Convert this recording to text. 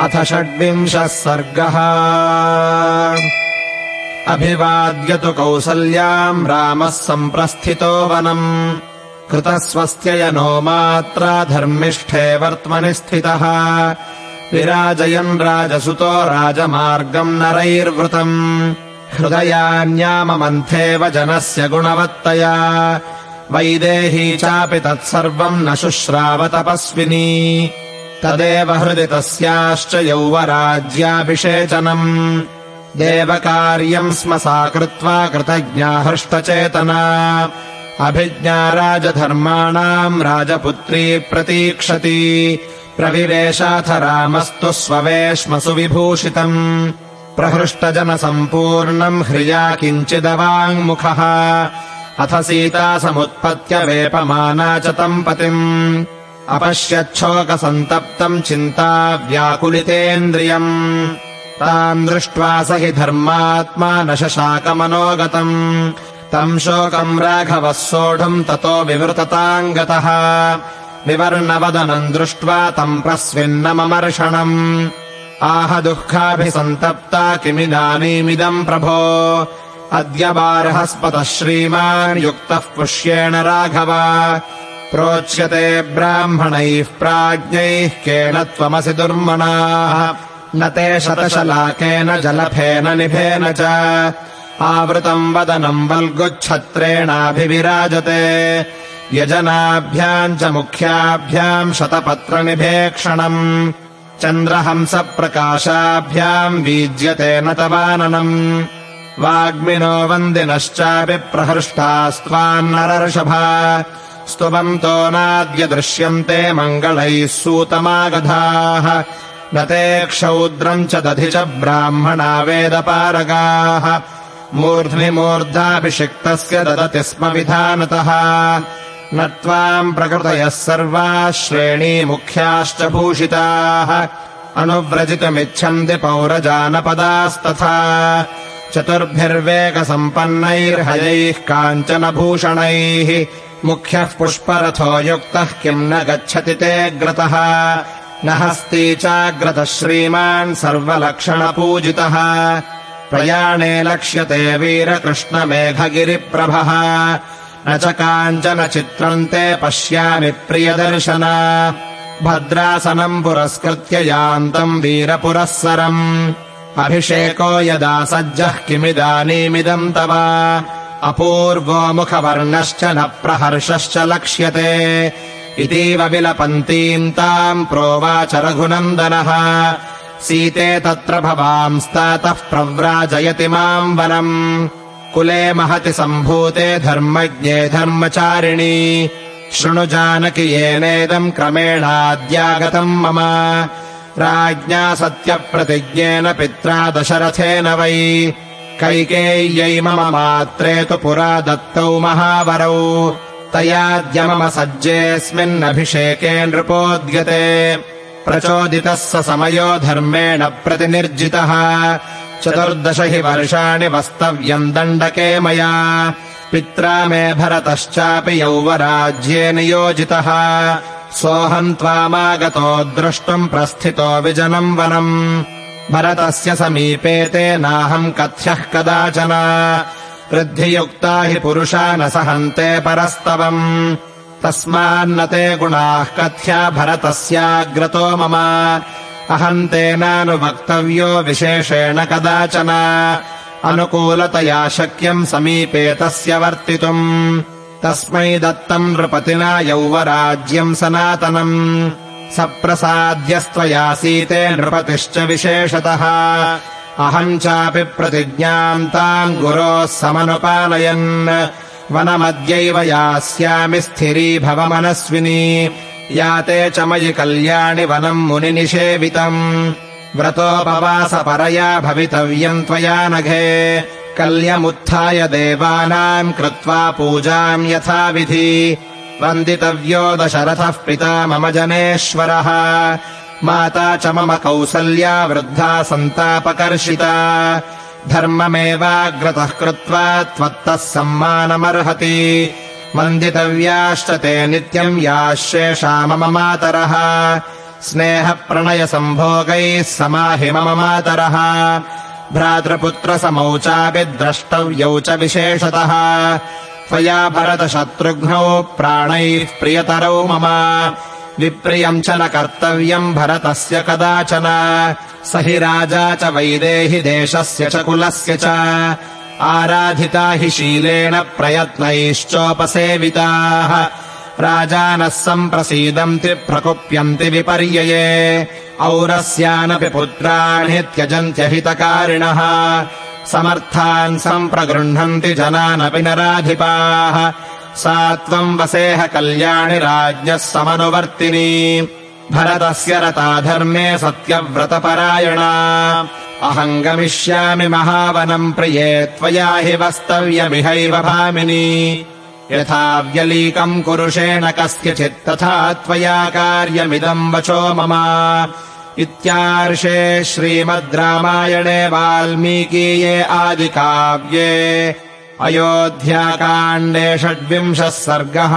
अथ षड्विंशः सर्गः। अभिवाद्य तु कौसल्याम् रामः सम्प्रस्थितो वनम्। कृतस्वस्त्ययनो मात्रा धर्मिष्ठे वर्त्मनि स्थितः। विराजयन् राजसुतो राजमार्गम् नरैर्वृतम्। हृदयान्याममन्थेव जनस्य गुणवत्तया। वैदेही चापि तत्सर्वम् न शुश्राव तपस्विनी तदेव हृदि तस्याश्च यौवराज्याभिषेचनम्। देवकार्यम् स्म सा कृत्वा कृतज्ञा हृष्टचेतना। अभिज्ञा राजधर्माणाम् राजपुत्री प्रतीक्षति। प्रविवेशाथ रामस्तु स्ववेश्मसु विभूषितम् प्रहृष्टजनसम्पूर्णम् ह्रिया किञ्चिदवाङ्मुखः। अथ सीता समुत्पत्य वेपमाना च तम् पतिम् अपश्यच्छोकसन्तप्तम् चिन्ता व्याकुलितेन्द्रियम्। ताम् दृष्ट्वा स हि धर्मात्मा न शशाकमनोगतम्। तम् शोकम् राघवः सोढुम् ततो विवृतताम् गतः विवर्णवदनम् दृष्ट्वा तम् प्रस्विन्नममर्षणम्। आह दुःखाभिसन्तप्ता किमिदानीमिदम् प्रभो। अद्य बार्हस्पतः श्रीमान् युक्तः पुष्येण राघव प्रोच्यते ब्राह्मणैः प्राज्ञैः केन त्वमसि दुर्मणाः। न ते शतशलाकेन जलफेन निभेन च। आवृतम् वदनम् वल्गुच्छत्रेणाभिविराजते। यजनाभ्याम् च मुख्याभ्याम् शतपत्रनिभेक्षणम्। चन्द्रहंसप्रकाशाभ्याम् बीज्यते न तवाननम्। वाग्मिनो वन्दिनश्चापि प्रहृष्टास्त्वान्नरर्षभा स्तुवन्तो नाद्य दृश्यन्ते मङ्गलैः सूतमागधाः। न ते क्षौद्रम् च दधि च ब्राह्मणा वेदपारगाः। मूर्ध्नि मूर्धाभिषिक्तस्य ददति स्म विधानतः। न त्वाम् प्रकृतयः सर्वाः श्रेणीमुख्याश्च भूषिताः। अनुव्रजितुमिच्छन्ति पौरजानपदास्तथा। चतुर्भिर्वेगसम्पन्नैर्हयैः काञ्चनभूषणैः मुख्यः पुष्परथो युक्तः किम् न गच्छति ते ग्रतः? न हस्ती चाग्रतः श्रीमान् सर्वलक्षणपूजितः। प्रयाणे लक्ष्यते वीरकृष्णमेघगिरिप्रभः। न च काञ्चन चित्रम् ते पश्यामि प्रियदर्शन। भद्रासनम् पुरस्कृत्य यान्तम् वीरपुरःसरम्। अभिषेको यदा सज्जः किमिदानीमिदम् तव अपूर्वो मुखवर्णश्च न प्रहर्षश्च लक्ष्यते इतीव विलपन्तीम् ताम् प्रोवाच रघुनन्दनः। सीते तत्र भवांस्तातः प्रव्राजयति माम् वनम्। कुले महति सम्भूते धर्मज्ञे धर्मचारिणी। शृणु जानकि येनेदम् क्रमेणाद्यागतम् मम। राज्ञा सत्यप्रतिज्ञेन पित्रा दशरथेन वै कैकेय्यै मम मात्रे तु पुरा दत्तौ महावरौ। तयाद्य मम सज्जेऽस्मिन्नभिषेके नृपोद्यते प्रचोदितः स समयो धर्मेण प्रतिनिर्जितः। चतुर्दश हि वर्षाणि वस्तव्यम् दण्डके मया। पित्रा मे भरतश्चापि यौवराज्ये नियोजितः। सोऽहम् त्वामागतो द्रष्टुम् प्रस्थितो विजनम् वनम् भरतस्य समीपे तेनाहम् कथ्यः कदाचन। वृद्धियुक्ता हि पुरुषा न सहन्ते परस्तवम्। तस्मान्न ते गुणाः कथ्या भरतस्याग्रतो मम। अहम् तेनानुवक्तव्यो विशेषेण कदाचन। अनुकूलतया शक्यम् समीपे तस्य वर्तितुम्। तस्मै दत्तम् नृपतिना यौवराज्यम् सनातनम् सप्रसाद्यस्त्वयासीते नृपतिश्च विशेषतः। अहम् चापि प्रतिज्ञाम् ताम् गुरोः समनुपालयन्। वनमद्यैव यास्यामि स्थिरी भव मनस्विनी याते च मयि कल्याणि वनम् मुनिनिषेवितम्। व्रतोपवासपरया भवितव्यम् त्वया नघे। कल्यमुत्थाय देवानाम् कृत्वा पूजाम् यथाविधि वन्दितव्यो दशरथः पिता मम जनेश्वरः। माता च मम कौसल्या वृद्धा सन्तापकर्षिता। धर्ममेवाग्रतः कृत्वा त्वत्तः सम्मानमर्हति। वन्दितव्याश्च ते नित्यम् याः शेषा मम मातरः। स्नेहप्रणयसम्भोगैः समाहि मम मातरः। भ्रातृपुत्रसमौ चापि द्रष्टव्यौ च विशेषतः त्वया भरतशत्रुघ्नौ प्राणैः प्रियतरौ मम। विप्रियम् च न कर्तव्यम् भरतस्य कदाचन। स हि राजा च वैदेहि देशस्य च कुलस्य च। आराधिता हि शीलेन प्रयत्नैश्चोपसेविताः। राजानः सम्प्रसीदन्ति प्रकुप्यन्ति विपर्यये। औरस्यानपि पुत्राणि त्यजन्त्यहितकारिणः समर्थान् सम्प्रगृह्णन्ति जनानपि नराधिपाः। सा त्वम् वसेह कल्याणि राज्ञः समनुवर्तिनी। भरतस्य रता धर्मे सत्यव्रतपरायणा। अहम् गमिष्यामि महावनम् प्रिये त्वया हि वस्तव्यमिहैव भामिनी। यथा व्यलीकम् कुरुषेण कस्यचित् तथा त्वया कार्यमिदम् वचो मम इत्यार्षे श्रीमद् रामायणे वाल्मीकीये आदिकाव्ये अयोध्याकाण्डे षड्विंशः सर्गः